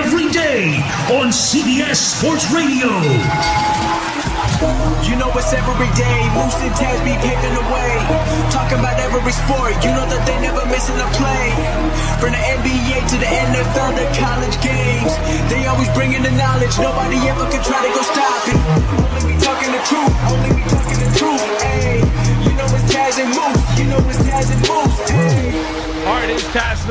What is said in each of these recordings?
every day on CBS Sports Radio. You know it's every day. Moose and Taz be paving the way. Talking about every sport. You know that they never missing a play. From the NBA to the NFL to college games. They always bringing the knowledge. Nobody ever can try to go stop it. Only be talking the truth. Only be talking the truth.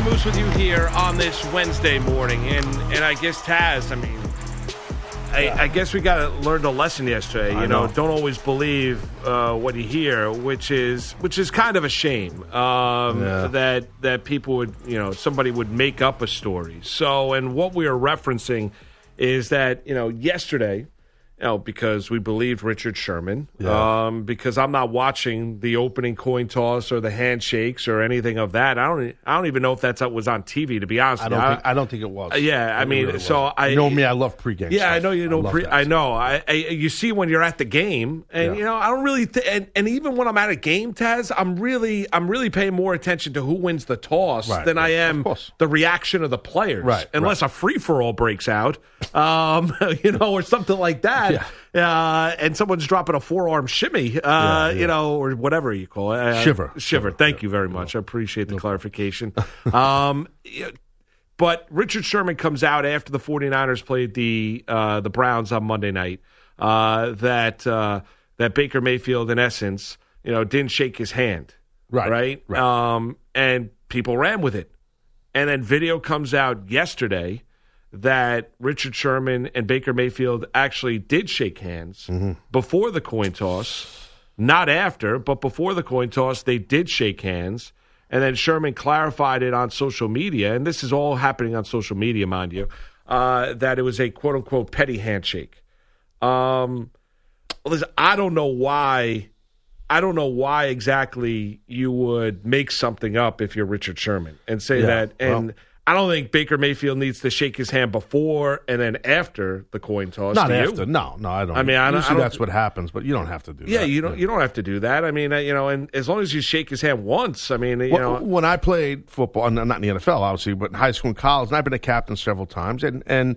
The Moose with you here on this Wednesday morning, and and I guess Taz, I mean, I, I guess we got to learn a lesson yesterday. You know, know. don't always believe uh, what you hear, which is which is kind of a shame um, Yeah. that that people would you know somebody would make up a story. So, and what we are referencing is that you know yesterday. You know, because we believed Richard Sherman. Yeah. Um, because I'm not watching the opening coin toss or the handshakes or anything of that. I don't. I don't even know if that's was on TV. To be honest, I don't you. think I don't think it was. Uh, yeah, I It mean, really so wasn't. I- you know me, I love pregame. Yeah, I know you know. love Pre- I know. I, I you see when you're at the game, and Yeah. you know I don't really. Th- and, and even when I'm at a game, Taz, I'm really I'm really paying more attention to who wins the toss Right, than I am the reaction of the players. Right, unless a free for all breaks out, um, you know, or something like that. Uh, and someone's dropping a forearm shimmy, uh, Yeah, you know, or whatever you call it. Uh, Shiver. Shiver. Shiver, Thank yeah. you very much. I appreciate the clarification. um, but Richard Sherman comes out after the 49ers played the uh, the Browns on Monday night uh, that uh, that Baker Mayfield, in essence, you know, didn't shake his hand. Right, Right. right. Um, and people ran with it. And then video comes out yesterday that Richard Sherman and Baker Mayfield actually did shake hands Mm-hmm. before the coin toss, not after, but before the coin toss, they did shake hands. And then Sherman clarified it on social media, and this is all happening on social media, mind you, uh, that it was a quote unquote petty handshake. Um, listen, I don't know why. I don't know why exactly you would make something up if you're Richard Sherman and say Yeah, that. And well- I don't think Baker Mayfield needs to shake his hand before and then after the coin toss. Not do you? after. No, no, I don't. I mean, I don't- I don't- that's what happens, but you don't have to do Yeah, that. you don't. You don't have to do that. I mean, you know, and as long as you shake his hand once, I mean, you Well, know, when I played football, not in the NFL, obviously, but in high school and college, and I've been a captain several times, and and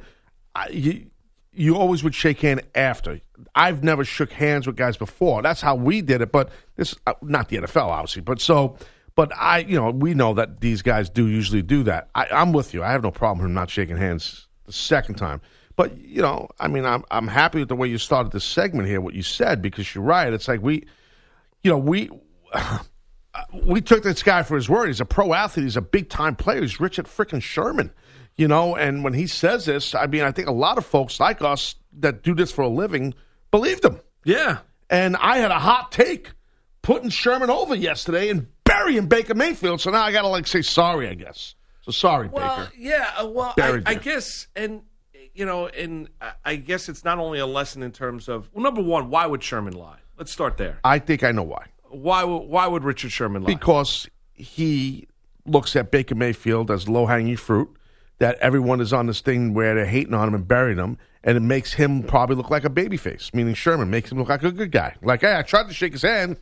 I, you you always would shake hand after. I've never shook hands with guys before. That's how we did it, but this uh, not the NFL, obviously, but so. But I, you know, we know that these guys do usually do that. I, I'm with you. I have no problem with him not shaking hands the second time. But you know, I mean, I'm I'm happy with the way you started this segment here, what you said, because you're right. It's like we, you know, we we took this guy for his word. He's a pro athlete. He's a big time player. He's Richard frickin' Sherman, you know. And when he says this, I mean, I think a lot of folks like us that do this for a living believed him. yeah, And I had a hot take putting Sherman over yesterday and burying Baker Mayfield. So now I got to like say sorry, I guess. So sorry, Well, Baker. yeah. uh, Well, I, I guess, and you know, and I- guess it's not only a lesson in terms of well, number one, why would Sherman lie? Let's start there. I think I know why. Why? would- Why would Richard Sherman lie? Because he looks at Baker Mayfield as low hanging fruit, that everyone is on this thing where they're hating on him and burying him, and it makes him probably look like a babyface, meaning Sherman makes him look like a good guy. Like, hey, I tried to shake his hand,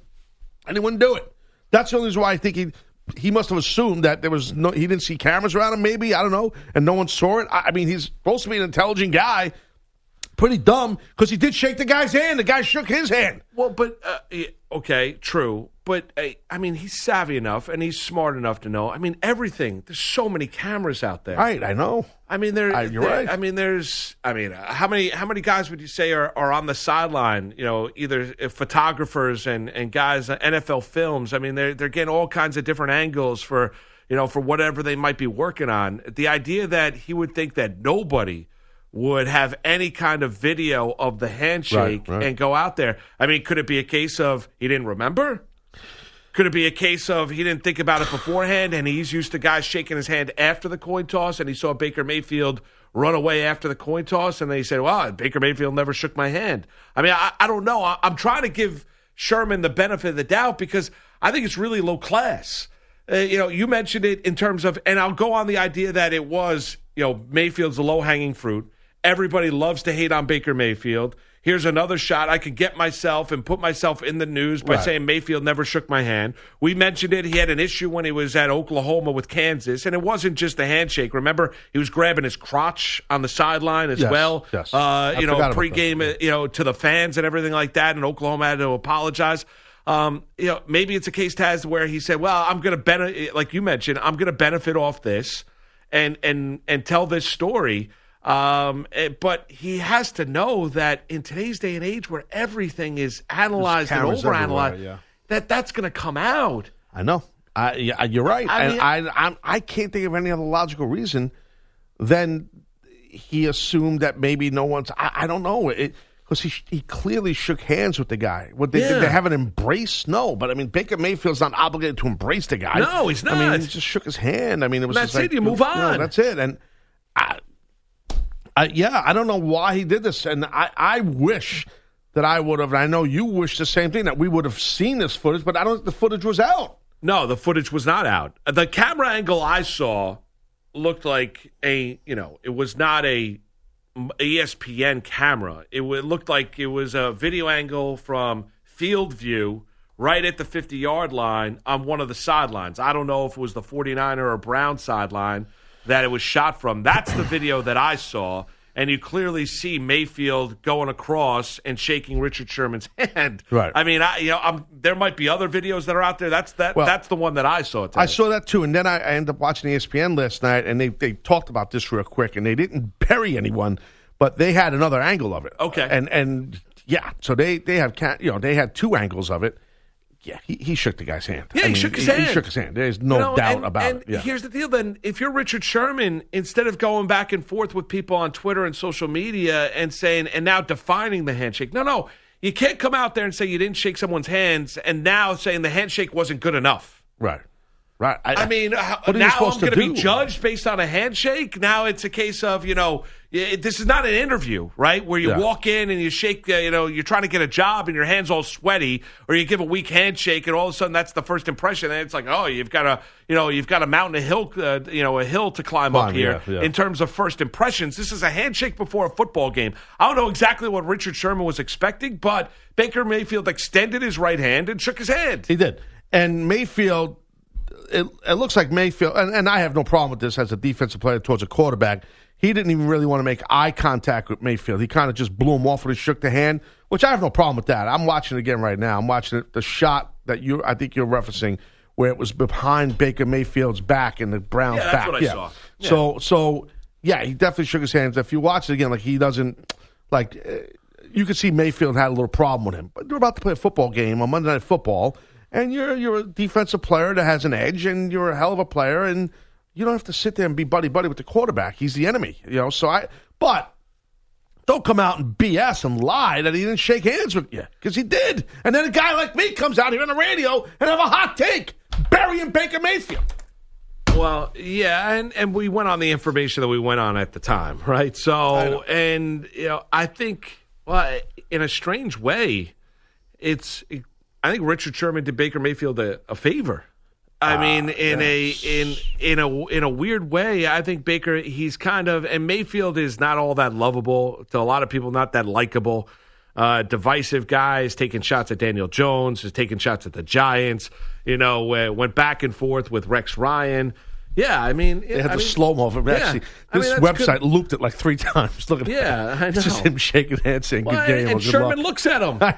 and he wouldn't do it. That's the only reason why I think he he must have assumed that there was no he didn't see cameras around him, maybe I don't know, and no one saw it. I, I mean, he's supposed to be an intelligent guy. Pretty dumb because he did shake the guy's hand. The guy shook his hand. Well, but uh, yeah, okay, true. But uh, I mean, he's savvy enough and he's smart enough to know. I mean, everything. There's so many cameras out there. Right, I know. I mean, there. Uh, you're there- right. I mean, there's. I mean, uh, how many how many guys would you say are, are on the sideline? You know, either uh, photographers and and guys uh, NFL films. I mean, they're they're getting all kinds of different angles for you know for whatever they might be working on. The idea that he would think that nobody would have any kind of video of the handshake Right, right. and go out there. I mean, could it be a case of he didn't remember? Could it be a case of he didn't think about it beforehand and he's used to guys shaking his hand after the coin toss and he saw Baker Mayfield run away after the coin toss and then he said, well, Baker Mayfield never shook my hand. I mean, I, I don't know. I, I'm trying to give Sherman the benefit of the doubt because I think it's really low class. Uh, you know, you mentioned it in terms of, and I'll go on the idea that it was, you know, Mayfield's the low hanging fruit. Everybody loves to hate on Baker Mayfield. Here's another shot. I could get myself and put myself in the news by Right. saying Mayfield never shook my hand. We mentioned it. He had an issue when he was at Oklahoma with Kansas, and it wasn't just a handshake. Remember, he was grabbing his crotch on the sideline as Yes, well. yes. Uh, you know, pregame, that. uh, you know, to the fans and everything like that. And Oklahoma had to apologize. Um, you know, maybe it's a case Taz where he said, "Well, I'm going to benefit, like you mentioned, I'm going to benefit off this, and and and tell this story." Um, eh, but he has to know that in today's day and age, where everything is analyzed and overanalyzed, yeah. that that's going to come out. I know. I, yeah, you're right, I and mean- I, I'm, I can't think of any other logical reason than he assumed that maybe no one's. I, I don't know it because he he clearly shook hands with the guy. What they, Yeah. did they have an embrace? No, but I mean Baker Mayfield's not obligated to embrace the guy. No, he's not. I mean, he just shook his hand. I mean, it was That's it, like, you move on. that's it, and. I, I, yeah, I don't know why he did this, and I, I wish that I would have. And I know you wish the same thing that we would have seen this footage, but I don't think the footage was out. No, the footage was not out. The camera angle I saw looked like a, you know, it was not a ESPN camera. It, wa- it looked like it was a video angle from field view right at the 50 yard line on one of the sidelines. I don't know if it was the 49er or Brown sideline that it was shot from. That's the video that I saw. And you clearly see Mayfield going across and shaking Richard Sherman's hand. Right. I mean, I, you know, I'm, there might be other videos that are out there. That's that. Well, that's the one that I saw. Today. I saw that too, and then I, I ended up watching ESPN last night, and they they talked about this real quick, and they didn't bury anyone, but they had another angle of it. Okay. and and yeah, so they they have you know they had two angles of it. Yeah, he, he shook the guy's hand. Yeah, I he mean, shook his he, hand. He shook his hand. There's no You know, doubt and- about and it. Yeah. Here's the deal then. If you're Richard Sherman, instead of going back and forth with people on Twitter and social media and saying, and now defining the handshake, no, no. You can't come out there and say you didn't shake someone's hands and now saying the handshake wasn't good enough. Right. Right. I mean, uh, what are you now I'm going to be judged based on a handshake. Now it's a case of you know, y- this is not an interview, right? Where you Yeah. walk in and you shake, uh, you know, you're trying to get a job and your hands all sweaty, or you give a weak handshake and all of a sudden that's the first impression. And it's like, oh, you've got a, you know, you've got a mountain, a hill, uh, you know, a hill to climb, up here yeah, yeah. in terms of first impressions. This is a handshake before a football game. I don't know exactly what Richard Sherman was expecting, but Baker Mayfield extended his right hand and shook his hand. He did. And Mayfield, it, it looks like Mayfield, and, and I have no problem with this as a defensive player towards a quarterback. He didn't even really want to make eye contact with Mayfield. He kind of just blew him off when he shook the hand, which I have no problem with that. I'm watching it again right now. I'm watching it, the shot that you, I think you're referencing, where it was behind Baker Mayfield's back and the Browns' Yeah, that's back. what I saw. Yeah. So, so yeah, he definitely shook his hands. If you watch it again, like he doesn't, like uh, you could see Mayfield had a little problem with him. But you're about to play a football game on Monday Night Football, and you're you're a defensive player that has an edge, and you're a hell of a player, and you don't have to sit there and be buddy buddy with the quarterback. He's the enemy, you know. So I, but don't come out and BS and lie that he didn't shake hands with you because he did. And then a guy like me comes out here on the radio and have a hot take burying Baker Mayfield. Well, yeah, and and we went on the information that we went on at the time, right? So, and you know, I think, well, in a strange way, it's. I think Richard Sherman did Baker Mayfield a, a favor. I mean, in a in in a in a weird way, I think Baker he's kind of and Mayfield is not all that lovable to a lot of people, not that likable. Uh, divisive guys taking shots at Daniel Jones, is taking shots at the Giants. You know, uh, went back and forth with Rex Ryan. Yeah, I mean, They had I the slow mo of it. yeah. Actually, I mean, this website good. looped it like three times. Look at Yeah, that. I It's just him shaking hands saying Well, good game and good Sherman luck. looks at him.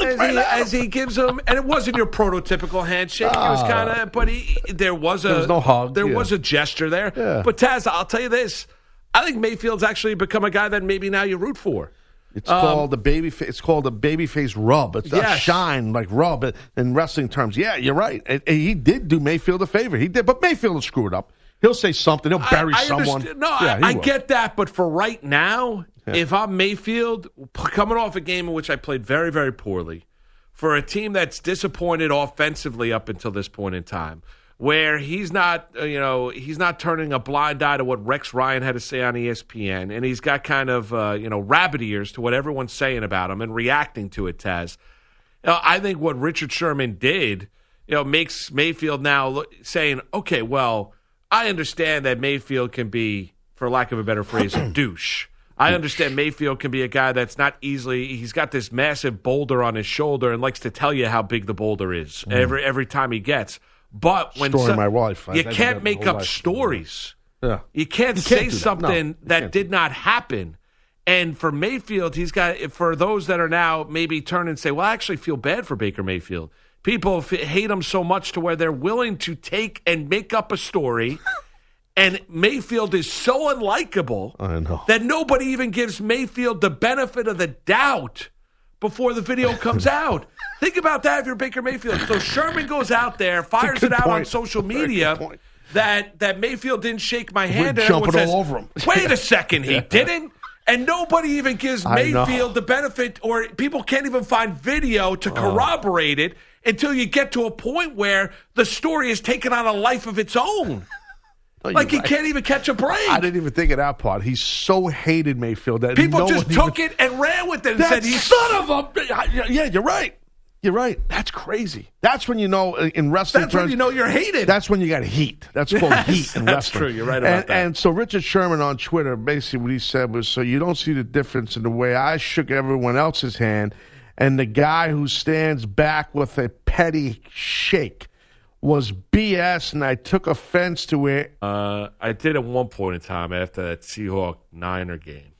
as, he, as he gives him, and it wasn't your prototypical handshake. it was ah. kind of, but he, there was a There was no hug, There yeah. was a gesture there. Yeah. But Taz, I'll tell you this: I think Mayfield's actually become a guy that maybe now you root for. It's called um, the baby. Fa- it's called a baby face rub. It's a shine like rub in wrestling terms. Yeah, you're right. And- and he did do Mayfield a favor. He did, but Mayfield will screw it up. He'll say something. He'll bury I, I someone. No, Yeah, I, I get that, but for right now, if I'm Mayfield, coming off a game in which I played very, very poorly, for a team that's disappointed offensively up until this point in time, where he's not, uh, you know, he's not turning a blind eye to what Rex Ryan had to say on ESPN, and he's got kind of, uh, you know, rabbit ears to what everyone's saying about him and reacting to it, Taz. You know, I think what Richard Sherman did, you know, makes Mayfield now look, saying, okay, well, I understand that Mayfield can be, for lack of a better phrase, a douche. I understand Mayfield can be a guy that's not easily. He's got this massive boulder on his shoulder and likes to tell you how big the boulder is every every time he gets. But when Mm. Story my life. I- you I can't make up life. stories. Yeah. You can't You say can't do that. No, something that did not happen. And for Mayfield, he's got for those that are now maybe turn and say, "Well, I actually feel bad for Baker Mayfield." People f- hate him so much to where they're willing to take and make up a story. and Mayfield is so unlikable I know. that nobody even gives Mayfield the benefit of the doubt before the video comes out. Think about that if you're Baker Mayfield. So Sherman goes out there, fires it out on social media that that Mayfield didn't shake my hand. and jumping everyone all says, over him. Wait a second, he didn't. And nobody even gives Mayfield the benefit, or people can't even find video to Oh. corroborate it until you get to a point where the story is taken on a life of its own. No, Like he right. can't even catch a break. I didn't even think of that part. He so hated Mayfield that People no just took even, it and ran with it and That said he's son of a. Yeah, you're right. You're right. That's crazy. That's when you know uh, in wrestling That's when you know you're hated. That's when you got heat. That's called Yes, heat in that's wrestling. true. You're right about and, that. And so Richard Sherman on Twitter, basically what he said was, "So you don't see the difference in the way I shook everyone else's hand, and the guy who stands back with a petty shake was BS, and I took offense to it." Uh, I did at one point in time after that Seahawk Niner game.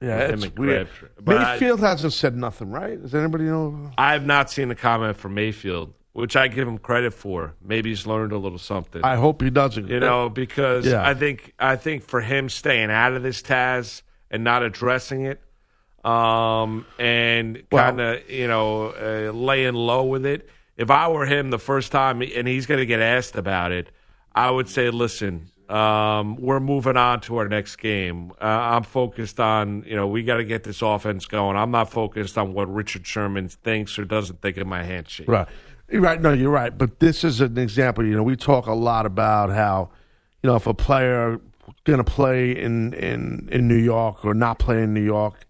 yeah, it's weird. But I- Mayfield hasn't said nothing, right? Does anybody know? I have not seen a comment from Mayfield, which I give him credit for. Maybe he's learned a little something. I hope he doesn't. you know, because Yeah. I think I think for him staying out of this Taz and not addressing it, um, and kind of you know uh, laying low with it. If I were him the first time, and he's going to get asked about it, I would say, listen. Um, we're moving on to our next game. Uh, I'm focused on, you know, we got to get this offense going. I'm not focused on what Richard Sherman thinks or doesn't think of my handshake. Right. Right. No, you're right. But this is an example. You know, we talk a lot about how, you know, if a player going to play in, in, in New York or not play in New York,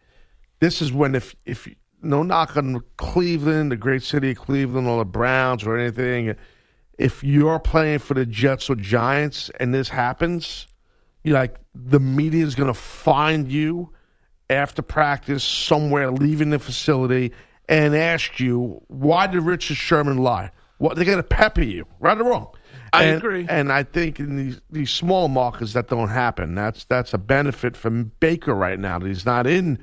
this is when if if no knock on Cleveland, the great city of Cleveland, or the Browns or anything, if you're playing for the Jets or Giants and this happens, you like the media is going to find you after practice somewhere, leaving the facility, and ask you why did Richard Sherman lie? What they're going to pepper you, right or wrong. I And- agree. and I think in these these small markets that don't happen. That's that's a benefit from Baker right now. That he's not in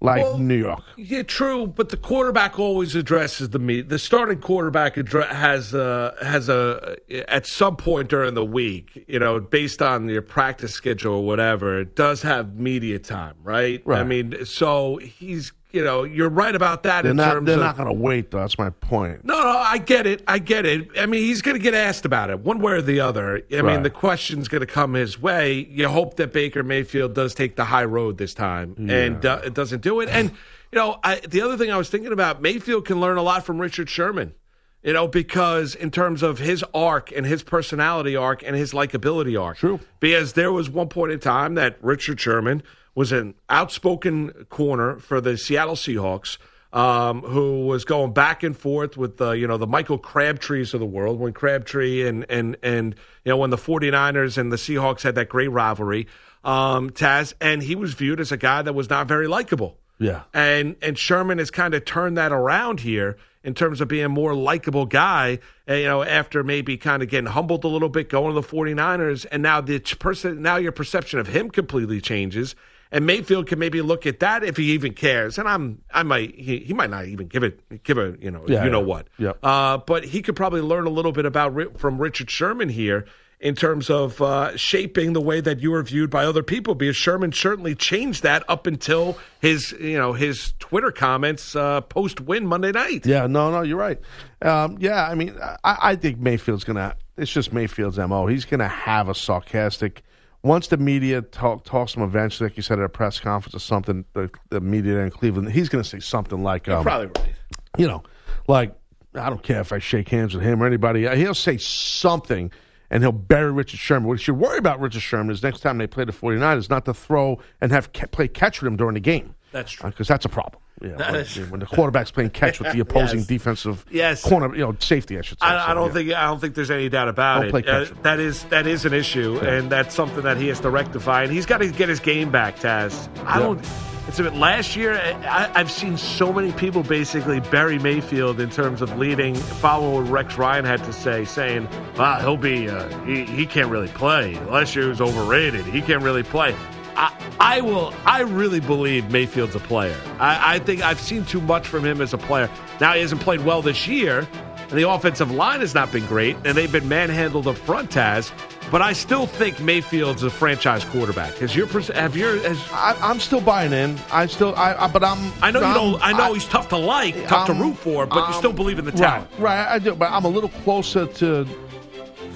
like Well, New York. Yeah, true. But the quarterback always addresses the meet. The starting quarterback addre- has uh, has a at some point during the week, you know, based on your practice schedule or whatever, it does have media time, right? Right. I mean, so he's you know, you're right about that They're in not. terms They're of not going to wait. though. That's my point. no, no, I get it. I get it. I mean, he's going to get asked about it one way or the other. I mean, the question's going to come his way. You hope that Baker Mayfield does take the high road this time and uh, it doesn't do it. And, you know, I, the other thing I was thinking about, Mayfield can learn a lot from Richard Sherman. You know, because in terms of his arc and his personality arc and his likability arc. True. Because there was one point in time that Richard Sherman was an outspoken corner for the Seattle Seahawks, um, who was going back and forth with the, you know, the Michael Crabtrees of the world when Crabtree and, and, and, you know, when the 49ers and the Seahawks had that great rivalry, um, Taz, and he was viewed as a guy that was not very likable. Yeah. And and Sherman has kind of turned that around here in terms of being a more likable guy, uh, you know, after maybe kind of getting humbled a little bit going to the 49ers. And now the person, now your perception of him completely changes. And Mayfield can maybe look at that if he even cares. And I'm, I might, he, he might not even give it, give a, you know, Yeah, you know yeah. what. Yeah. Uh, but he could probably learn a little bit about from Richard Sherman here in terms of uh, shaping the way that you are viewed by other people. Because Sherman certainly changed that up until his, you know, his Twitter comments uh, post win Monday night. Yeah, no, no, you're right. Um, yeah, I mean, I, I think Mayfield's gonna. It's just Mayfield's mo. He's gonna have a sarcastic. Once the media talk, talks to him eventually, like you said at a press conference or something, the, the media in Cleveland, he's gonna say something like, um, Probably right. you know, like I don't care if I shake hands with him or anybody. He'll say something and he'll bury Richard Sherman. What you should worry about Richard Sherman is next time they play the 49ers not to throw and have ca- play catch with him during the game. That's true. Because that's a problem. Yeah, when, is- when the quarterback's playing catch with the opposing Yes. defensive Yes. corner, you know, safety, I should say. I, I don't yeah. think I don't think there's any doubt about Don't play it. Uh, that is that is an issue, and that's something that he has to rectify. And he's got to get his game back, Taz. I Yeah. don't. It's a bit. Last year, I, I've seen so many people basically bury Mayfield in terms of leading, following what Rex Ryan had to say, saying, "Wow, he'll be. Uh, he he can't really play. Last year was overrated. He can't really play." I, I will. I really believe Mayfield's a player. I, I think I've seen too much from him as a player. Now he hasn't played well this year, and the offensive line has not been great, and they've been manhandled up front, Taz. But I still think Mayfield's a franchise quarterback. Has your have your has, I, I'm still buying in. I still, I, I but I'm. I know you I'm- don't. I know he's tough to like, tough to I'm- root for, but you I'm- still believe in the talent. Right, I do. But I'm a little closer to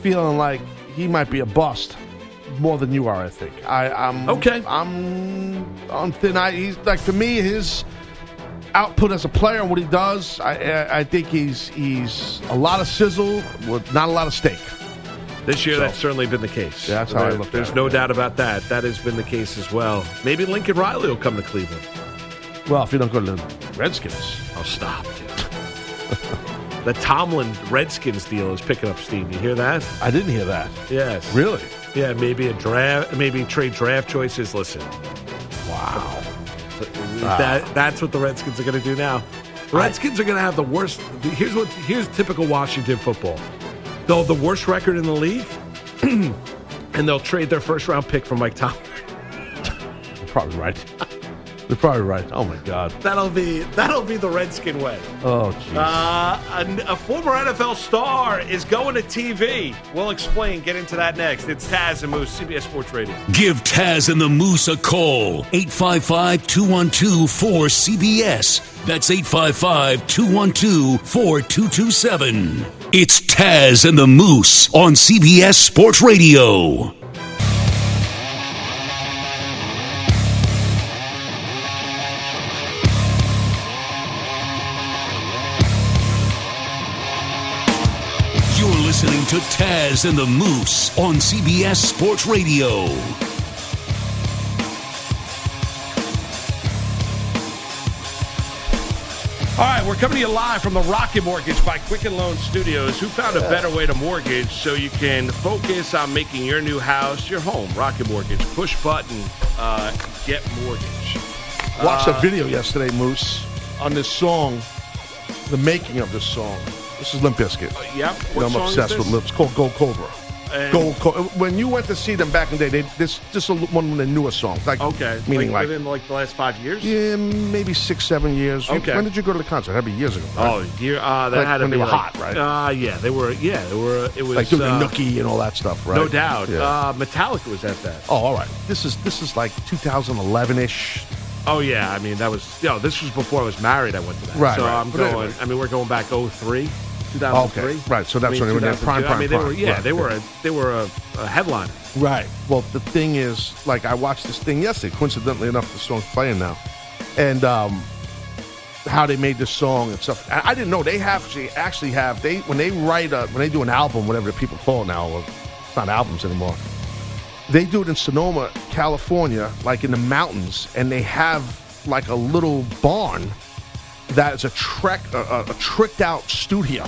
feeling like he might be a bust more than you are. I think. I, I'm Okay. I'm on thin ice. He's like for me, his output as a player and what he does. I, I, I think he's he's a lot of sizzle with not a lot of steak. This year, So- that's certainly been the case. Yeah, that's how I There- look at There's it, no yeah. doubt about that. That has been the case as well. Maybe Lincoln Riley will come to Cleveland. Well, if you don't go to the Redskins, I'll stop, the Tomlin Redskins deal is picking up steam. You hear that? I didn't hear that. Yes. Really? Yeah, maybe a draft, maybe trade draft choices. Listen, Wow. that ah. that's what the Redskins are going to do now. The Redskins are going to have the worst. Here's what. Here's typical Washington football. They'll have the worst record in the league, and they'll trade their first round pick for Mike Tomlin. You're probably right. You're probably right. Oh my God. That'll be that'll be the Redskin way. Oh jeez. Uh, a, a former NFL star is going to TV. We'll explain. Get into that next. It's Taz and Moose, CBS Sports Radio. Give Taz and the Moose a call. 855 212 4CBS. That's 855 212 4227. It's Taz and the Moose on CBS Sports Radio. You're listening to Taz and the Moose on CBS Sports Radio. All right, we're coming to you live from the Rocket Mortgage by Quicken Loan Studios. Who found a better way to mortgage so you can focus on making your new house your home? Rocket Mortgage. Push button, uh, get mortgage. Watched Uh, a video yesterday, Moose, on this song, the making of this song. This is Limp Bizkit. Yep. You know, Uh, I'm obsessed with Limp. It's called Gold Cobra. And- Gold Co- When you went to see them back in the day, they, this is one of the newer songs. Like, Okay. meaning like, like, within like the last five years. yeah, maybe six, seven years. Okay. When did you go to the concert? That'd be years ago. right? Oh, year, uh, that Like had to when be they were like- hot, right? Uh, yeah, they were. Yeah, they were. It was like doing uh, the Nookie and all that stuff, right? No doubt. Yeah. Uh, Metallica was at that. oh, all right. This is this is like 2011 ish. Oh yeah, I mean that was. You know, this was before I was married. I went to that. Right, So right. I'm But going. anyway. I mean, we're going back 03, 2003. Okay, right, so that's I mean, when they were their 2002. prime, I prime, mean, they were. prime. Yeah, Right. they were. A, they were a, a headliner. Right. Well, the thing is, like, I watched this thing yesterday. Coincidentally enough, the song's playing now, and um, how they made this song and stuff. I, I didn't know they have actually actually have they when they write a when they do an album, whatever the people call it now, or it's not albums anymore. They do it in Sonoma, California, like in the mountains, and they have like a little barn that is a trek a, a, a tricked out studio.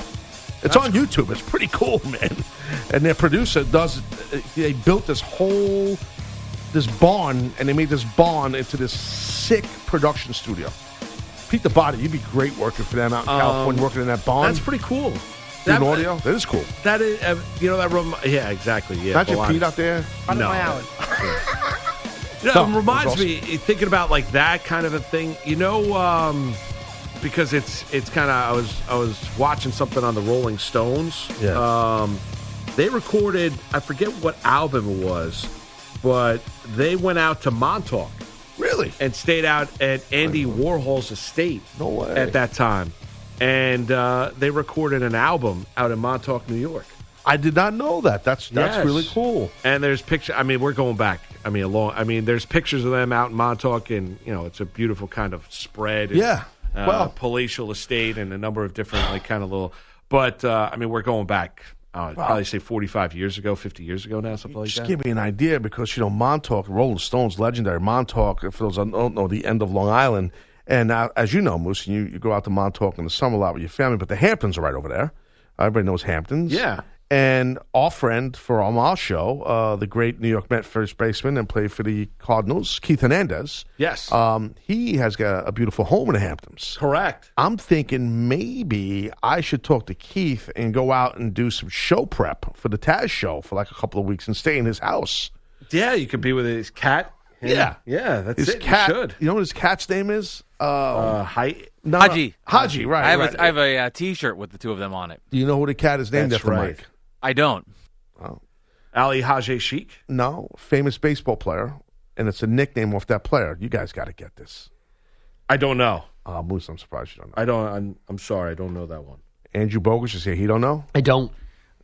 It's on YouTube. It's pretty cool, man. And their producer does. They built this whole this barn, and they made this barn into this sick production studio. Pete the Body, you'd be great working for them out in California, working in that barn. Um, That's pretty cool. Doing That, audio. That is cool. that is, uh, you know, that room. yeah, exactly. Yeah, Imagine Balani. Pete out there. No. You know, No, it it reminds was me thinking about like that kind of a thing. You know, um, because it's it's kind of I was I was watching something on the Rolling Stones. Yeah. Um, they recorded I forget what album it was, but they went out to Montauk Really? and stayed out at Andy Warhol's estate. No way. At that time, and uh, they recorded an album out in Montauk, New York. I did not know that. That's that's Yes. really cool. And there's picture. I mean, we're going back. I mean, along. I mean, there's pictures of them out in Montauk, and you know, it's a beautiful kind of spread. And, Yeah. Uh, Well- palatial estate and a number of different like kind of little. But uh, I mean, we're going back. Uh, I'd probably say 45 years ago, 50 years ago now, something like Just that. Just give me an idea because you know Montauk, Rolling Stones, legendary Montauk. For those that don't know, the end of Long Island, and uh, as you know, Moose, you, you go out to Montauk in the summer a lot with your family, but the Hamptons are right over there. Everybody knows Hamptons. Yeah. And our friend for our show, uh, the great New York Met first baseman and played for the Cardinals, Keith Hernandez. Yes. Um, he has got a beautiful home in the Hamptons. Correct. I'm thinking maybe I should talk to Keith and go out and do some show prep for the Taz show for like a couple of weeks and stay in his house. Yeah, you could be with his cat. Yeah. Yeah, that's His it. cat, You should. you know what his cat's name is? Uh, Uh, hi- no, Haji. Haji, right. I have right. a I have a uh, T-shirt with the two of them on it. Do you know who the cat is named That's after, right. Mike? I don't. Ali Haje Sheik. No, famous baseball player, and it's a nickname off that player. You guys got to get this. I don't know. Uh, Moose, I'm surprised you don't know. I don't. I'm, I'm sorry. I don't know that one. Andrew Bogus is here. He don't know. I don't.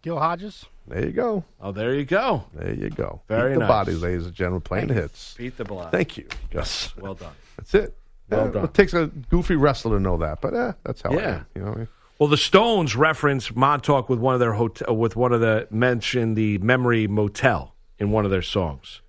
Gil Hodges. There you go. Oh, there you go. There you go. Very Beat the nice. body, ladies and gentlemen, playing the hits. Beat the block. Thank you. Yes. Well done. That's it. Well Yeah, done. It takes a goofy wrestler to know that, but eh, that's how I am. You know what I mean? Well, the Stones reference Montauk with one of their hotel, with one of the mention the Memory Motel in one of their songs,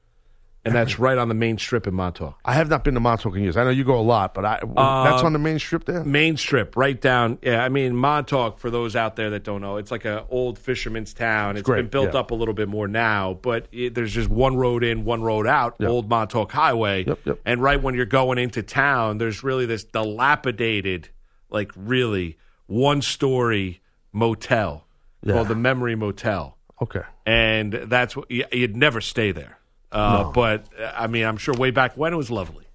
and that's right on the main strip in Montauk. I have not been to Montauk in years. I know you go a lot, but I Uh, that's on the main strip there. Main strip, right down. Yeah, I mean Montauk. For those out there that don't know, it's like an old fisherman's town. It's great, been built yeah. up a little bit more now, but it, there's just one road in, one road out. Yep. Old Montauk Highway. Yep, yep. And right when you're going into town, there's really this dilapidated, like really one story motel Yeah. called the Memory Motel. Okay. and that's what you- you'd never stay there. Uh, But uh, I mean, I'm sure way back when it was lovely.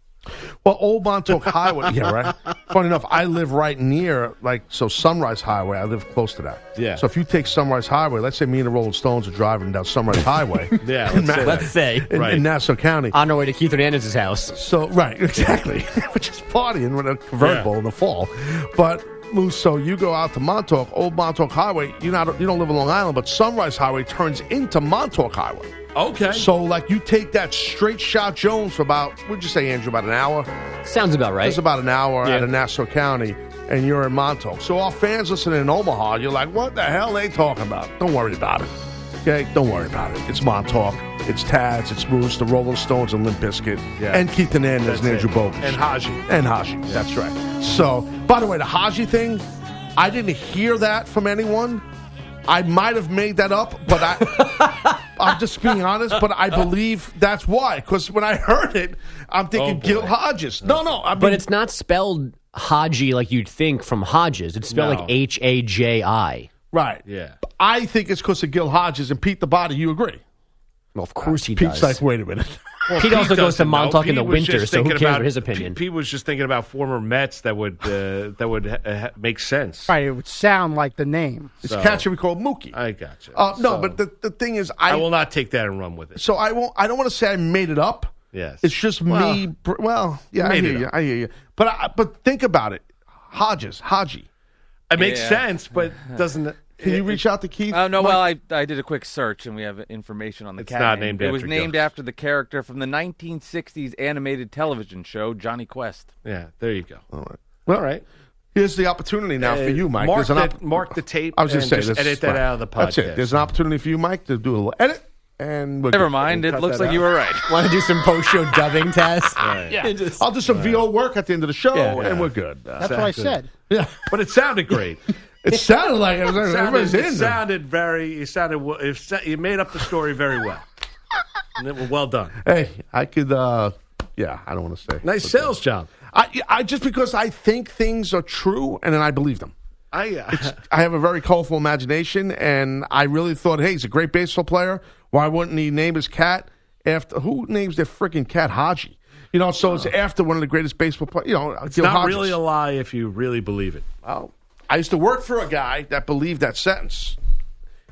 Well, Old Montauk Highway. yeah, right. Funny enough, I live right near, like, so Sunrise Highway. I live close to that. Yeah. So if you take Sunrise Highway, let's say me and the Rolling Stones are driving down Sunrise Highway. Yeah, let's say Ma- that. Let's say in, Right. in Nassau County. on our way to Keith Hernandez's house. So right, exactly. Which is partying with a convertible Yeah. in the fall. But Moose, so you go out to Montauk, Old Montauk Highway. You not you don't live in Long Island, but Sunrise Highway turns into Montauk Highway. Okay. So like you take that straight shot Jones for about what'd you say, Andrew? About an hour. Sounds about right. It's about an hour Yeah. out of Nassau County, and you're in Montauk. So our fans listening in Omaha, you're like, what the hell they talking about? Don't worry about it. Okay, don't worry about it. It's Montauk. It's Taz. It's Moose, the Rolling Stones, and Limp Bizkit, Yeah. and Keith Hernandez That's and Andrew it. Bogus and Haji. and Haji. That's right. So, by the way, the Haji thing, I didn't hear that from anyone. I might have made that up, but I, I'm just being honest. But I believe that's why. Because when I heard it, I'm thinking Oh. Gil Hodges. No, no, I mean, but it's not spelled Haji like you'd think from Hodges. It's spelled No. like H A J I. right. Yeah. I think it's because of Gil Hodges and Pete the Body. You agree? Well, of course he Pete's does. like, wait a minute. Pete also goes to doesn't know. Montauk in the Pete winter, so who cares about- for his opinion? Pete, Pete was just thinking about former Mets that would uh, that would ha- ha- make sense. Right, it would sound like the name. It's So- catcher we call Mookie. I got you. uh, no, So, but the, the thing is, I I, will not take that and run with it. So I won't. I don't want to say I made it up. Yes. It's just Well, me. br- Well, yeah, I hear you. up. I hear you. But I, but think about it. Hodges, Haji. It makes Yeah. sense, but doesn't. Can you reach out to Keith? Oh no! Mike? Well, I I did a quick search and we have information on the It's cat. not name. named It was named Gil. after the character from the 1960s animated television show Jonny Quest. Yeah. There you go. All right. Well, All right. Here's the opportunity now for Uh, you, Mike. Mark There's an the, mark the tape. I was going to just edit that right. out of the podcast. That's it. There's an opportunity for you, Mike, to do a little edit, and we're Never good. mind. It looks like out. you were right. Want to do some post show dubbing test? Yeah, I'll do some VO work at the end of the show, Yeah. and we're good. Uh, That's what I Exactly. said. yeah, But it sounded great. it sounded like it was, It sounded, it sounded very. You sounded. it You made up the story very well. And it was well done. Hey, I could uh, Yeah, I don't want to say. Nice sales job. I, I just because I think things are true and then I believe them. I uh, I have a very colorful imagination, and I really thought, hey, he's a great baseball player. Why wouldn't he name his cat after who names their freaking cat Haji? You know, so it's after one of the greatest baseball players. You know, it's not really a lie if you really believe it. Well, I used to work for a guy that believed that sentence.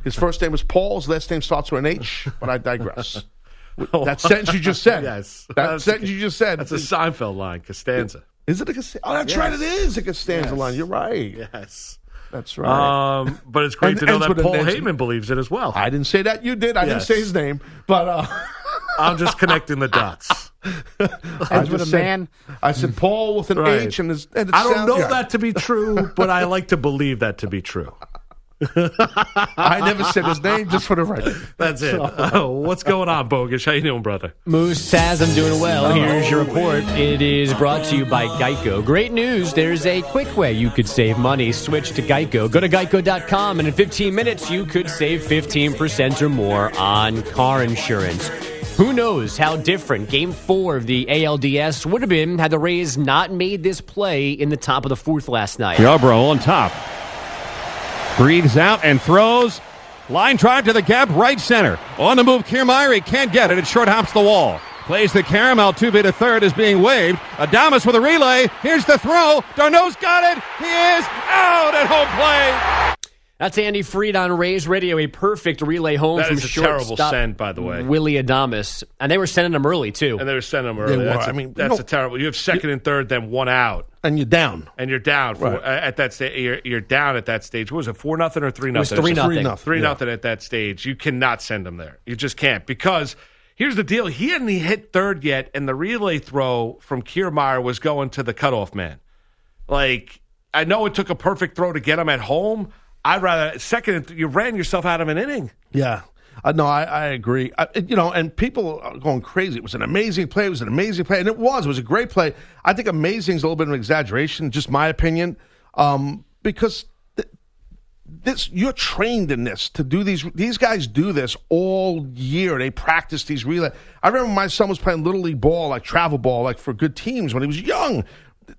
His first name was Paul. His last name starts with an H, but I digress. that sentence you just said. Yes. That That's- sentence you just said. That's a Seinfeld line, Costanza. Is it a Costanza? Oh, that's Yes. right. It is a Costanza Yes. line. You're right. Yes. That's right. Um, but it's great And to know that Paul Heyman believes it as well. I didn't say that. You did. I didn't say his name, but uh, I'm just connecting the dots. I Ends with a said- man. I said Paul with an Right. H and his. And it I don't sound- know yeah. that to be true, but I like to believe that to be true. I never said his name, just for the record. That's it. Oh, what's going on, Bogus? How you doing, brother? Moose Taz, I'm doing well. Oh. Here's your report. It is brought to you by Geico. Great news. There's a quick way you could save money. Switch to Geico. Go to geico.com, and in 15 minutes, you could save 15% or more on car insurance. Who knows how different game four of the ALDS would have been had the Rays not made this play in the top of the fourth last night. Yarbrough on top. Breathes out and throws. Line drive to the gap, right center. On the move, Kiermaier. Can't get it. It short hops the wall. Plays the carom. Altuve to third is being waved. Adames with a relay. Here's the throw. d'Arnaud's got it. He is out at home plate. That's Andy Freed on Rays Radio. A perfect relay home That from is a terrible shortstop send, by the way. Willy Adames, and they were sending him early too. And they were sending him early. were. That's, a, I mean, that's you know- a terrible. You have second and third, then one out, And you're down. and you're down for, Right. uh, at that stage. You're, you're down at that stage. What was it four nothing or three nothing? 3-0. Three nothing. Three Yeah. nothing at that stage. You cannot send him there. You just can't because here's the deal: he hadn't hit third yet, and the relay throw from Kiermaier was going to the cutoff man. Like I know it took a perfect throw to get him at home. I'd rather second. You ran yourself out of an inning. Yeah. Uh, no, I, I agree. I, you know, and people are going crazy. It was an amazing play. It was an amazing play, and it was. It was a great play. I think amazing is a little bit of an exaggeration, just my opinion, um, because th- this you're trained in this to do these. These guys do this all year. They practice these relay. I remember my son was playing little league ball, like travel ball, like for good teams when he was young.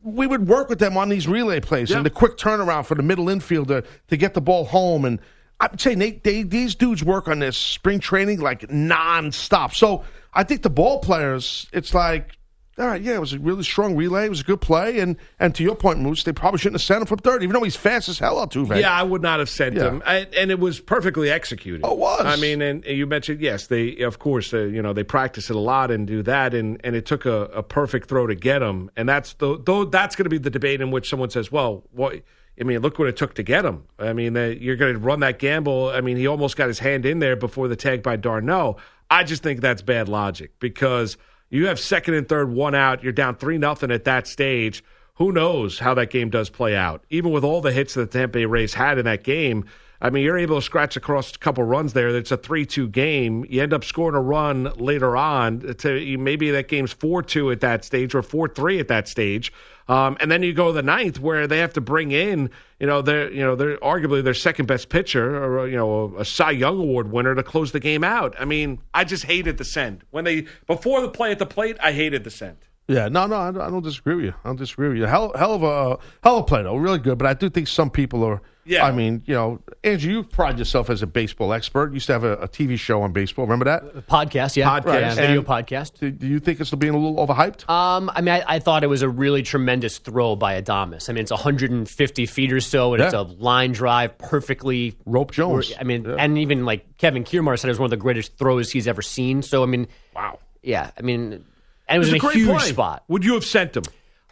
We would work with them on these relay plays and the quick turnaround for the middle infielder to get the ball home. And I'm saying they, they these dudes work on this spring training like nonstop. So I think the ball players, it's like, all right, yeah, it was a really strong relay. It was a good play, and and to your point, Moose, they probably shouldn't have sent him from third, even though he's fast as hell, Altuve. Yeah, I would not have sent Yeah. him, I, and it was perfectly executed. Oh, it was. I mean, and you mentioned yes, they of course uh, you know they practice it a lot and do that, and and it took a, a perfect throw to get him, and that's the though that's going to be the debate in which someone says, well, what. I mean, look what it took to get him. I mean, uh, you're going to run that gamble. I mean, he almost got his hand in there before the tag by d'Arnaud. I just think that's bad logic because you have second and third, one out. You're down three nothing at that stage. Who knows how that game does play out? Even with all the hits that the Tampa Bay Rays had in that game, I mean, you're able to scratch across a couple runs there. It's a three-two game. You end up scoring a run later on. To maybe that game's four-two at that stage or four-three at that stage. Um, and then you go the ninth where they have to bring in, you know, they're you know they're arguably their second best pitcher or you know a, Cy Young Award winner to close the game out. I mean, I just hated the send when they before the play at the plate. I hated the send. Yeah, no, no, I don't, I don't disagree with you. I don't disagree with you. Hell, hell of a hell of a play though, really good. But I do think some people are. Yeah. I mean, you know, Andrew, you pride yourself as a baseball expert. You used to have a, a TV show on baseball. Remember that? podcast, yeah, Podcast. yeah, video podcast. Do, do you think it's being a little overhyped? Um, I mean, I, I thought it was a really tremendous throw by Adames. I mean, it's 150 feet or so, and it's a line drive, perfectly Rope Jones. I mean, Yeah. and even like Kevin Kiermaier said, it was one of the greatest throws he's ever seen. So, I mean, Wow, yeah, I mean, and it was, it was in a a great huge play. spot. Would you have sent him?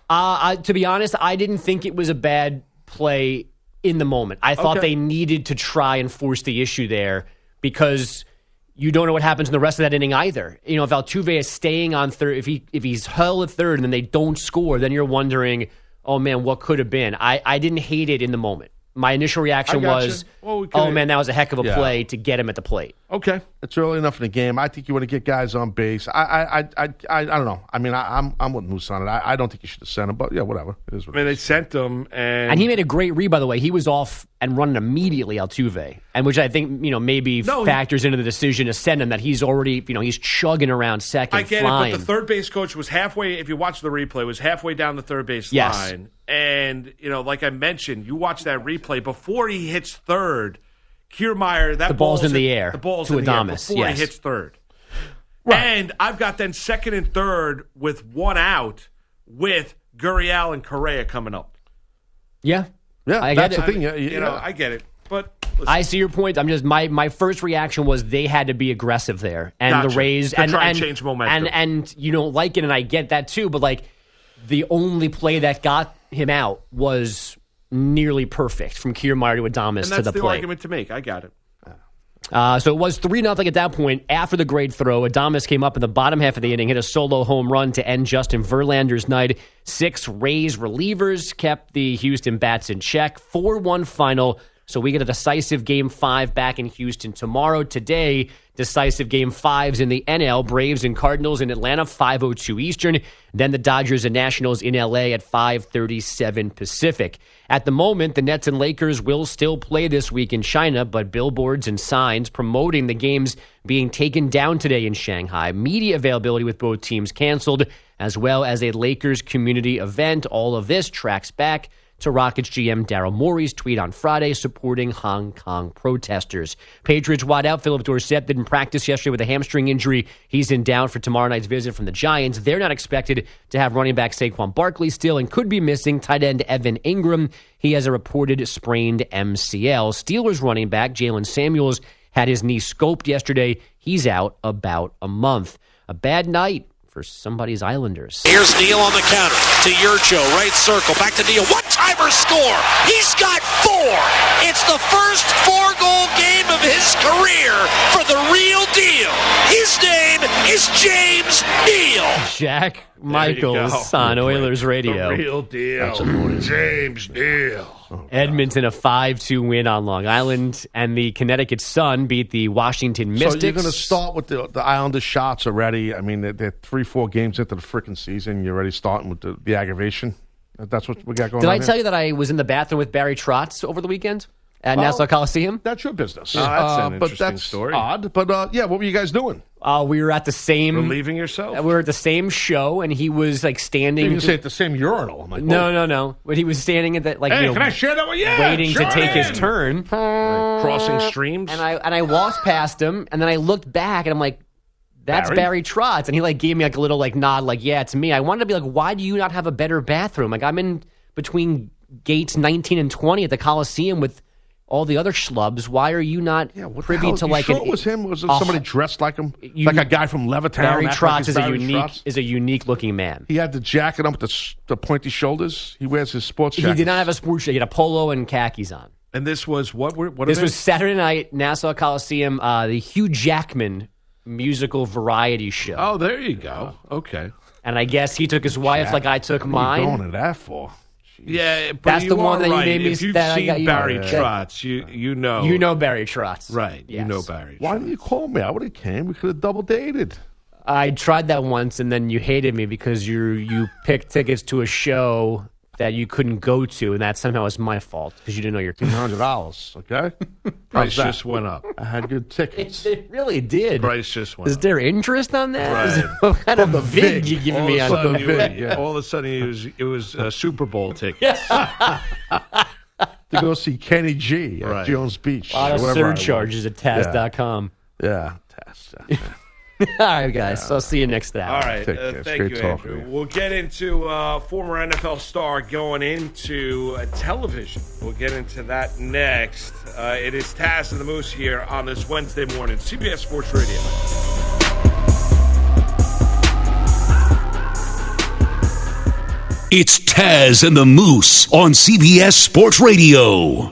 Uh, I, to be honest, I didn't think it was a bad play in the moment. I thought Okay. they needed to try and force the issue there because you don't know what happens in the rest of that inning either. You know, if Altuve is staying on third, if he if he's held at third and then they don't score, then you're wondering, oh man, what could have been? I, I didn't hate it in the moment. My initial reaction was, Well, we oh man, that was a heck of a Yeah. play to get him at the plate. Okay. It's early enough in the game. I think you want to get guys on base. I, I, I, I, I, I don't know. I mean, I, I'm, I'm with Moose on it. I, I don't think you should have sent him, but yeah, whatever. It is I what mean, it they sent him, and And he made a great read, by the way. He was off and running immediately Altuve, and which I think you know maybe No, he- factors into the decision to send him that he's already you know he's chugging around second, I get flying. it, but the third base coach was halfway. If you watch the replay, was halfway down the third base Yes. line, and you know, like I mentioned, you watch that replay before he hits third. Kiermaier, that The ball's in hit- the air The ball's to in the air before yes. he hits third. And I've got then second and third with one out with Gurriel and Correa coming up. yeah, Yeah, I get that's it. the thing. Yeah, You yeah. know, I get it, but listen, I see your point. I'm just my my first reaction was they had to be aggressive there, and the Rays To and try and and change momentum. and and you don't like it, and I get that too. But like the only play that got him out was nearly perfect from Kiermaier to Adames and to that's the, the, plate. argument to make. I got it. Uh, so it was 3 nothing at that point after the great throw. Adames came up in the bottom half of the inning, hit a solo home run to end Justin Verlander's night. Six Rays relievers kept the Houston Bats in check. 4 1 final. So we get a decisive game five back in Houston tomorrow. Today, decisive game fives in the NL. Braves and Cardinals in Atlanta, 502 Eastern. Then the Dodgers and Nationals in LA at 537 Pacific. At the moment, the Nets and Lakers will still play this week in China, but billboards and signs promoting the games being taken down today in Shanghai. Media availability with both teams canceled, as well as a Lakers community event. All of this tracks back to Rockets GM Daryl Morey's tweet on Friday supporting Hong Kong protesters. Patriots wide out. Philip Dorsett didn't practice yesterday with a hamstring injury. He's in down for tomorrow night's visit from the Giants. They're not expected to have running back Saquon Barkley still and could be missing tight end Evan Engram. He has a reported sprained MCL. Steelers running back Jaylen Samuels had his knee scoped yesterday. He's out about a month. A bad night for somebody's Islanders. Here's Neal on the counter to Yurcho, right circle, back to Neal. One timer score. He's got four. It's the first four goal game of his career for the real deal. His name is James Neal. Jack Michaels go. on Oilers Radio. The real deal. James Neal. Oh, Edmonton a 5-2 win on Long Island, and the Connecticut Sun beat the Washington Mystics. So Mystics. you're going to start with the the Islander shots already. I mean, they're, they're three, four games into the freaking season. You're already starting with the, the aggravation. That's what we got going on. Did on. I here? tell you that I was in the bathroom with Barry Trotz over the weekend at Well, Nassau Coliseum? That's your business. Oh, that's an Uh, but interesting that's story. odd. But uh, yeah, what were you guys doing? Uh, we were at the same. Relieving yourself. We were at the same show, and he was like standing. You can say at the same urinal. I'm like, no, no, no. But he was standing at that, like, Hey, you know, can I share that with you? waiting Sure to take his in. turn. Crossing streams. And I and I walked past him, and then I looked back, and I'm like, "That's Barry? Barry, Trotz." And he like gave me like a little like nod, like, "Yeah, it's me." I wanted to be like, "Why do you not have a better bathroom?" Like I'm in between gates 19 and 20 at the Coliseum with all the other schlubs. Why are you not Yeah, privy hell? to like sure an it was him? Was it a- somebody dressed like him? You- like a guy from Levittown? Barry like Trotz he's is a unique Trotz? is a unique looking man. He had the jacket on with the, the pointy shoulders. He wears his sports He did not have a sports shirt. He had a polo and khakis on. and this was what? were- What? This was? Saturday night, Nassau Coliseum, uh, the Hugh Jackman musical variety show. Oh, there you go. Okay. And I guess he took his wife like I took What are you mine. going to that for? Yeah, but That's you the one are that you made me If you've seen got you- Barry Yeah. Trotz, you you know You know Barry Trotz. right. You know Barry. Why didn't you call me? I would have came. We could have double dated. I tried that once, and then you hated me because you you picked tickets to a show that you couldn't go to, and that somehow was my fault because you didn't know your. Two hundred dollars. Okay. Price just went up. I had good tickets. It really did. Price just went up. Is up. there interest on that? Right. It- what kind of the vig vig. you giving all me of, on a sudden, the vig, yeah. all of a sudden, it was it was uh, Super Bowl tickets. to go see Kenny G at Right. Jones Beach. a lot of or wherever I was. surcharges at Taz.com. Yeah, Taz. Yeah. All right, guys. So I'll see you next hour. All right, Take uh, thank great you, Andrew. you. We'll get into uh, former NFL star going into uh, television. We'll get into that next. Uh, it is Taz and the Moose here on this Wednesday morning, CBS Sports Radio. It's Taz and the Moose on CBS Sports Radio.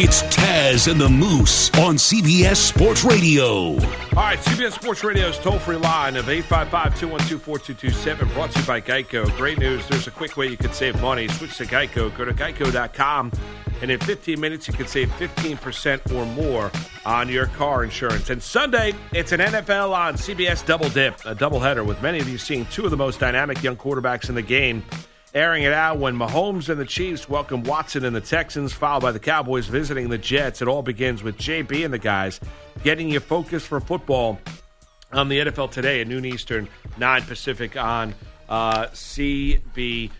It's Taz Taz and the Moose on CBS Sports Radio. All right, CBS Sports Radio's toll free line of 855 212 4227 brought to you by Geico. Great news. There's a quick way you can save money. Switch to Geico. Go to geico.com, and in 15 minutes, you can save 15% or more on your car insurance. And Sunday, it's an NFL on CBS Double Dip, a doubleheader with many of you seeing two of the most dynamic young quarterbacks in the game airing it out when Mahomes and the Chiefs welcome Watson and the Texans, followed by the Cowboys visiting the Jets. It all begins with JB and the guys getting you focused for football on the NFL today at noon Eastern, 9 Pacific on uh, CBS.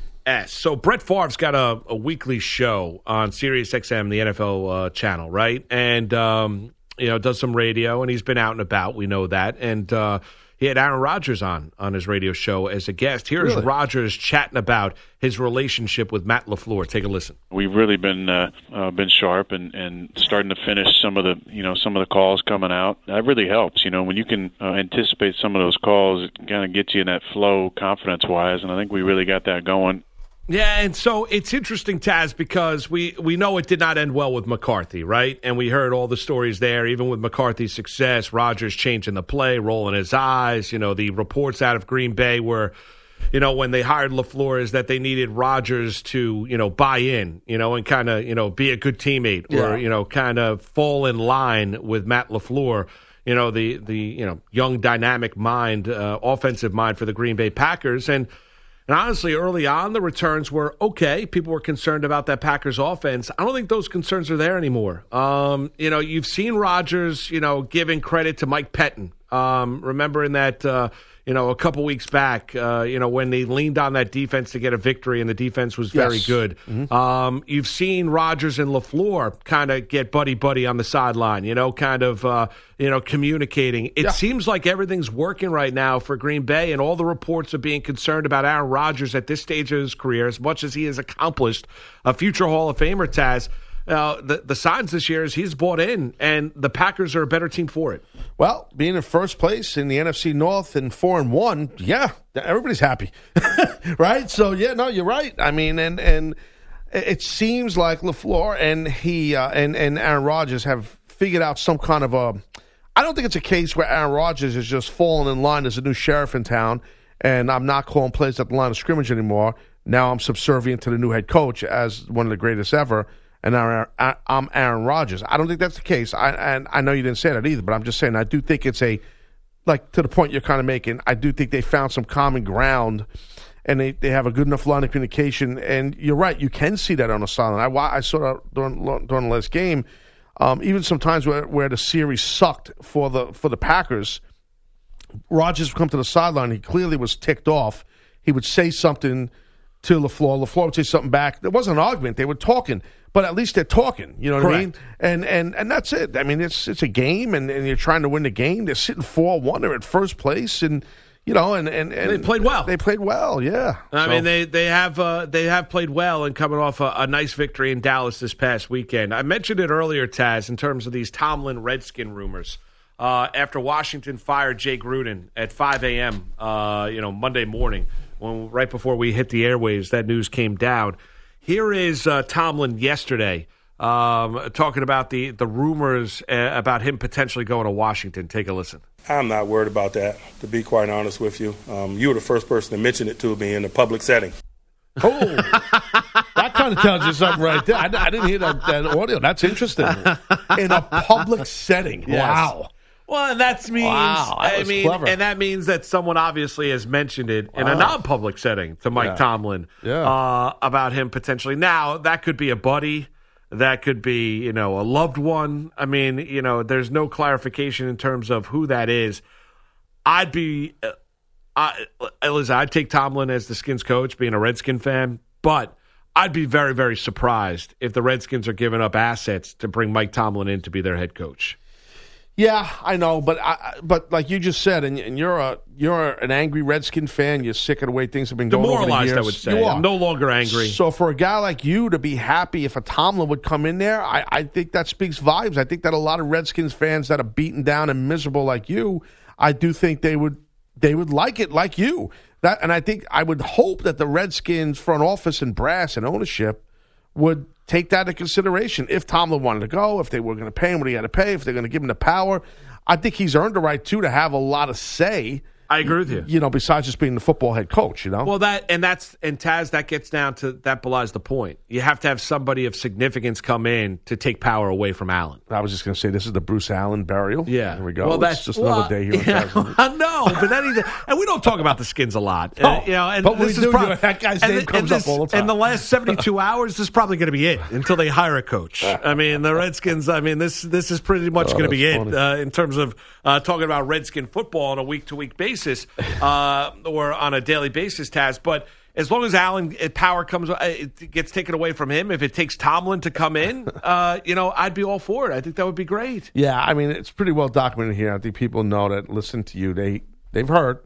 So Brett Favre's got a, a weekly show on Sirius XM, the NFL uh, channel, right? And, um, you know, does some radio, and he's been out and about. We know that. And, uh, he had Aaron Rodgers on on his radio show as a guest. Here's Really? Rodgers chatting about his relationship with Matt LaFleur. Take a listen. we've really been uh, uh, been sharp and, and starting to finish some of the you know some of the calls coming out. That really helps. You know when you can uh, anticipate some of those calls, it kind of gets you in that flow confidence wise, and I think we really got that going. Yeah, and so it's interesting, Taz, because we, we know it did not end well with McCarthy, right? And we heard all the stories there, even with McCarthy's success, Rodgers changing the play, rolling his eyes. You know, the reports out of Green Bay were, you know, when they hired LaFleur is that they needed Rodgers to, you know, buy in, you know, and kind of, you know, be a good teammate Yeah. or, you know, kind of fall in line with Matt LaFleur. You know, the, the you know, young, dynamic mind, uh, offensive mind for the Green Bay Packers. And, and honestly, early on, the returns were okay. People were concerned about that Packers offense. I don't think those concerns are there anymore. Um, you know, you've seen Rodgers, you know, giving credit to Mike Pettine. Um, remember in that, uh, you know, a couple weeks back, uh, you know, when they leaned on that defense to get a victory and the defense was very Yes. good. Um, you've seen Rodgers and LaFleur kind of get buddy buddy on the sideline, you know, kind of, uh, you know, communicating. It seems like everything's working right now for Green Bay, and all the reports are being concerned about Aaron Rodgers at this stage of his career, as much as he has accomplished, a future Hall of Famer, Taz. Uh, the, the signs this year is he's bought in, and the Packers are a better team for it. Well, being in first place in the NFC North and four and one, yeah, everybody's happy, right? So yeah, no, you're right. I mean, and and it seems like LaFleur and he uh, and and Aaron Rodgers have figured out some kind of a. I don't think it's a case where Aaron Rodgers is just falling in line as a new sheriff in town, and I'm not calling plays at the line of scrimmage anymore. Now I'm subservient to the new head coach as one of the greatest ever, and I'm Aaron Rodgers. I don't think that's the case. I and I know you didn't say that either, but I'm just saying I do think it's a like to the point you're kind of making. I do think they found some common ground. And they, they have a good enough line of communication, and you're right. You can see that on the sideline. I, I saw that during, during the last game. Um, even sometimes where, where the series sucked for the for the Packers, Rodgers would come to the sideline. He clearly was ticked off. He would say something to LaFleur. LaFleur would say something back. There wasn't an argument. They were talking, but at least they're talking. You know what I mean? And and and that's it. I mean, it's it's a game, and, and you're trying to win the game. They're sitting four one. They're at first place, and you know, and and, and They played well. They played well. Yeah. I So- mean, they they have uh, they have played well and coming off a, a nice victory in Dallas this past weekend. I mentioned it earlier, Taz, in terms of these Tomlin Redskin rumors. Uh, after Washington fired Jay Gruden at 5 a.m., uh, you know, Monday morning, when right before we hit the airwaves, that news came down. Here is uh, Tomlin yesterday um, talking about the the rumors uh, about him potentially going to Washington. Take a listen. I'm not worried about that, to be quite honest with you. Um, you were the first person to mention it to me in a public setting. Oh, that kind of tells you something right there. I, I didn't hear that, that audio. That's interesting. In a public setting. Yes. Wow. Well, that means Wow, that I mean, clever. and that means that someone obviously has mentioned it in a non-public setting to Mike Yeah. Tomlin Yeah. uh, about him potentially. Now that could be a buddy, that could be you know a loved one. I mean, you know, there's no clarification in terms of who that is. I'd be, uh, I, listen, I'd take Tomlin as the Skins coach, being a Redskin fan, but. I'd be very, very surprised if the Redskins are giving up assets to bring Mike Tomlin in to be their head coach. Yeah, I know, but I, but like you just said, and, and you're a you're an angry Redskin fan. You're sick of the way things have been going. Demoralized, I would say. You are. I'm no longer angry. So for a guy like you to be happy if a Tomlin would come in there, I, I think that speaks volumes. I think that a lot of Redskins fans that are beaten down and miserable like you, I do think they would they would like it like you. That and I think I would hope that the Redskins front office and brass and ownership would take that into consideration. If Tomlin wanted to go, if they were going to pay him what he had to pay, if they're going to give him the power, I think he's earned the right too to have a lot of say. I agree with you. You know, besides just being the football head coach, you know. Well, that and that's and Taz that gets down to that belies the point. You have to have somebody of significance come in to take power away from Allen. I was just going to say this is the Bruce Allen burial. Yeah, there we go. Well, It's that's just well, another day here. in Yeah, Taz. no, but that is, and we don't talk about the skins a lot. No, Uh, you know, and but we this do, is prob- that guy's and name th- comes and up all the time. In the last seventy-two hours, this is probably going to be it until they hire a coach. I mean, the Redskins. I mean, this this is pretty much Oh, going to be that's it uh, in terms of uh, talking about Redskin football on a week-to-week basis uh, or on a daily basis, Taz. But as long as Allen uh, power comes, uh, it gets taken away from him. If it takes Tomlin to come in, uh, you know, I'd be all for it. I think that would be great. Yeah, I mean it's pretty well documented here. I think people know that. Listen to you. They they've heard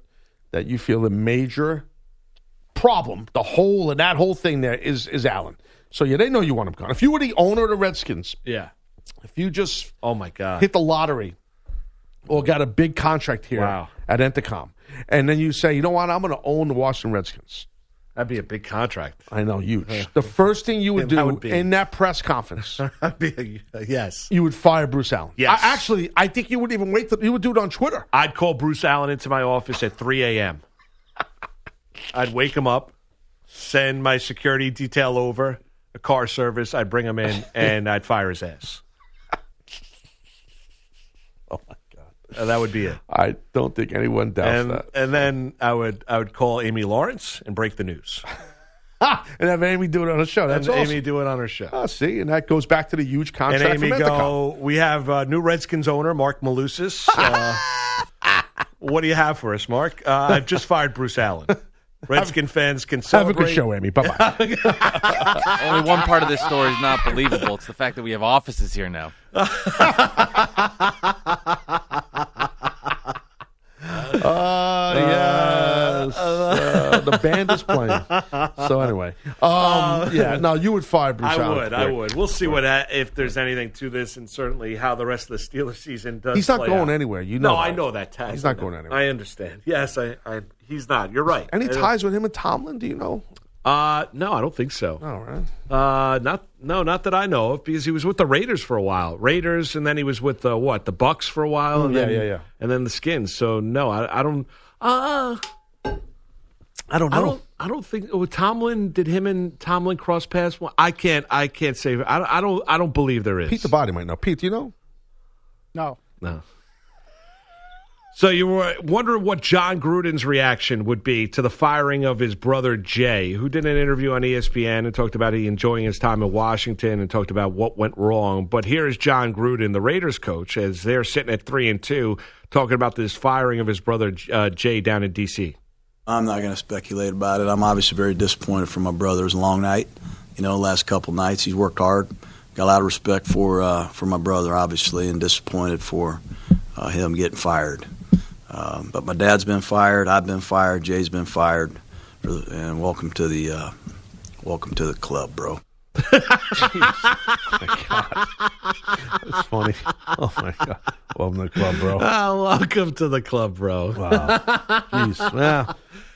that you feel the major problem, the whole and that whole thing there is is Allen. So yeah, they know you want him gone. If you were the owner of the Redskins, Yeah. if you just Oh my God. hit the lottery or got a big contract here Wow. at Entercom, and then you say, you know what, I'm going to own the Washington Redskins. That'd be a big contract. I know, huge. The first thing you would do would in that press conference, be a- yes. you would fire Bruce Allen. Yes. I, actually, I think you would even wait. Till, you would do it on Twitter. I'd call Bruce Allen into my office at 3 a.m. I'd wake him up, send my security detail over, a car service. I'd bring him in, and I'd fire his ass. Oh my And that would be it. I don't think anyone doubts And that. and then I would I would call Amy Lawrence and break the news. Ah, and have Amy do it on a show. That's and awesome. Amy do it on her show. Oh, see, and that goes back to the huge contract. and Amy go, we have uh, new Redskins owner, Mark Malusis. Uh, what do you have for us, Mark? Uh, I've just fired Bruce Allen. Redskin fans can celebrate. Have a good show, Amy. Bye bye. Only one part of this story is not believable. It's the fact that we have offices here now. the band is playing. So anyway, um, yeah. No, you would fire Bruce I Allen would, I would. We'll see what if there's anything to this, and certainly how the rest of the Steelers season does. He's not going out. anywhere. You know no, that. I know that. Taz. He's not going anywhere. I understand. Yes, I, I. He's not. You're right. Any Uh, ties with him and Tomlin? Do you know? Uh, no, I don't think so. All right. Uh, not no, not that I know of, because he was with the Raiders for a while. Raiders, and then he was with uh, what the Bucks for a while, and Mm, yeah, then, yeah, yeah. and then the Skins. So no, I, I don't. Uh, I don't know. I don't. I don't think oh, Tomlin did him and Tomlin cross paths. Well, I can't. I can't say. I, don't- I don't. I don't believe there is. Pete the body might know. Pete, do you know? No. No. So you were wondering what Jon Gruden's reaction would be to the firing of his brother Jay, who did an interview on ESPN and talked about he enjoying his time in Washington and talked about what went wrong. But here is Jon Gruden, the Raiders coach, as they're sitting at three and two, talking about this firing of his brother uh, Jay down in D.C. I'm not going to speculate about it. I'm obviously very disappointed for my brother. It was a long night. You know, last couple nights he's worked hard. Got a lot of respect for uh, for my brother, obviously, and disappointed for uh, him getting fired. Um, but my dad's been fired. I've been fired. Jay's been fired. For the, and welcome to the uh, welcome to the club, bro. oh That's funny. Oh my god. Welcome to the club, bro. Oh, welcome to the club, bro. Wow. Jeez. Yeah.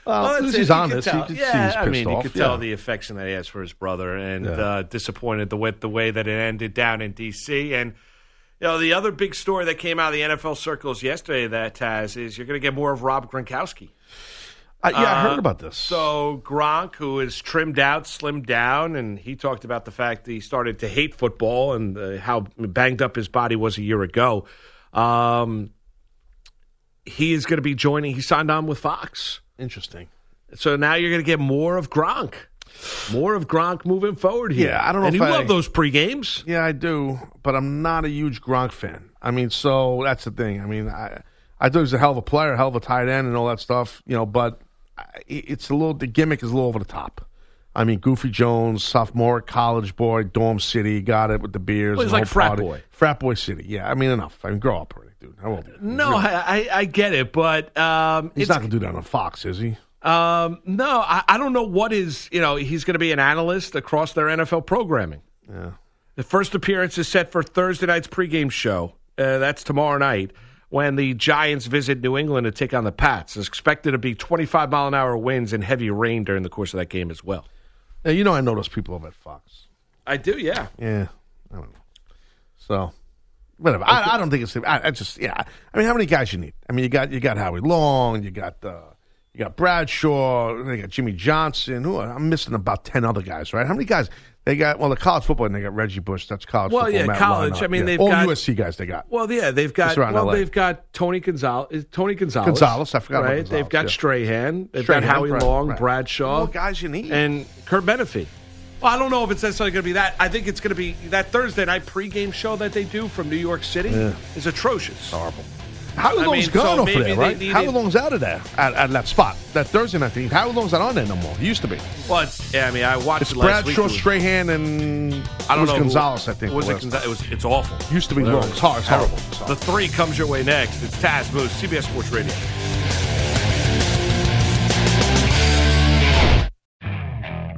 Well, Well, he's You on could this. tell- You could yeah, I mean, off. you could Yeah. tell the affection that he has for his brother, and Yeah. uh, disappointed the with the way that it ended down in D.C. And you know, the other big story that came out of the NFL circles yesterday that has is you're going to get more of Rob Gronkowski. Uh, yeah, I Uh, heard about this. So Gronk, who is trimmed out, slimmed down, and he talked about the fact that he started to hate football and uh, how banged up his body was a year ago. Um, he is going to be joining. He signed on with Fox. Interesting. So now you're going to get more of Gronk, more of Gronk moving forward here. Yeah, I don't know And you I- love those pre games. Yeah, I do, but I'm not a huge Gronk fan. I mean, so that's the thing. I mean, I I thought he was a hell of a player, hell of a tight end, and all that stuff. You know, but it's a little the gimmick is a little over the top. I mean, Goofy Jones, sophomore college boy, dorm city, got it with the beers. Well, he's like frat party. boy. frat boy city. Yeah, I mean, enough. I mean, grow up dude. Are you? No, I, I, I get it, but um, He's not going to do that on Fox, is he? Um, no, I, I don't know what is. You know, he's going to be an analyst across their NFL programming. Yeah. The first appearance is set for Thursday night's pregame show. Uh, that's tomorrow night when the Giants visit New England to take on the Pats. It's expected to be 25 mile an hour winds and heavy rain during the course of that game as well. Now, you know, I know those people over at Fox. I do, yeah. Yeah, I don't know. So, whatever. I, I don't think it's. I, I just yeah. I mean, how many guys you need? I mean, you got you got Howie Long, you got uh, you got Bradshaw, you got Jimmy Johnson. Who I'm missing about ten other guys, right? How many guys they got? Well, the college football, and they got Reggie Bush. That's college. Well, football, yeah, Matt college. I mean, yeah. they've all got- USC guys. They got. Well, yeah, they've got well, LA. they've got Tony Gonzalez. Tony Gonzalez. Gonzalez, I forgot Right, Gonzalez, they've got yeah. Strahan. They've Strahan, got Howie Long, right. Bradshaw, More guys you need. and Curt Menefee. Well, I don't know if it's necessarily going to be that. I think it's going to be that Thursday night pregame show that they do from New York City Yeah. is atrocious. Horrible. Howie I Long's mean, gone so off of there, right? needed- Howie Long's out of there at, at that spot. That Thursday night thing. Howie Long's not on there no more. He used to be. Well, it's, yeah, I mean, I watched It's it last Bradshaw, week. Strahan, and I don't it was know Gonzalez. I think was it it was. Gonzalez? It was. It's awful. Used to be Whatever long. it It's is. hard. It's horrible. The three comes your way next. It's Taz Moose, CBS Sports Radio.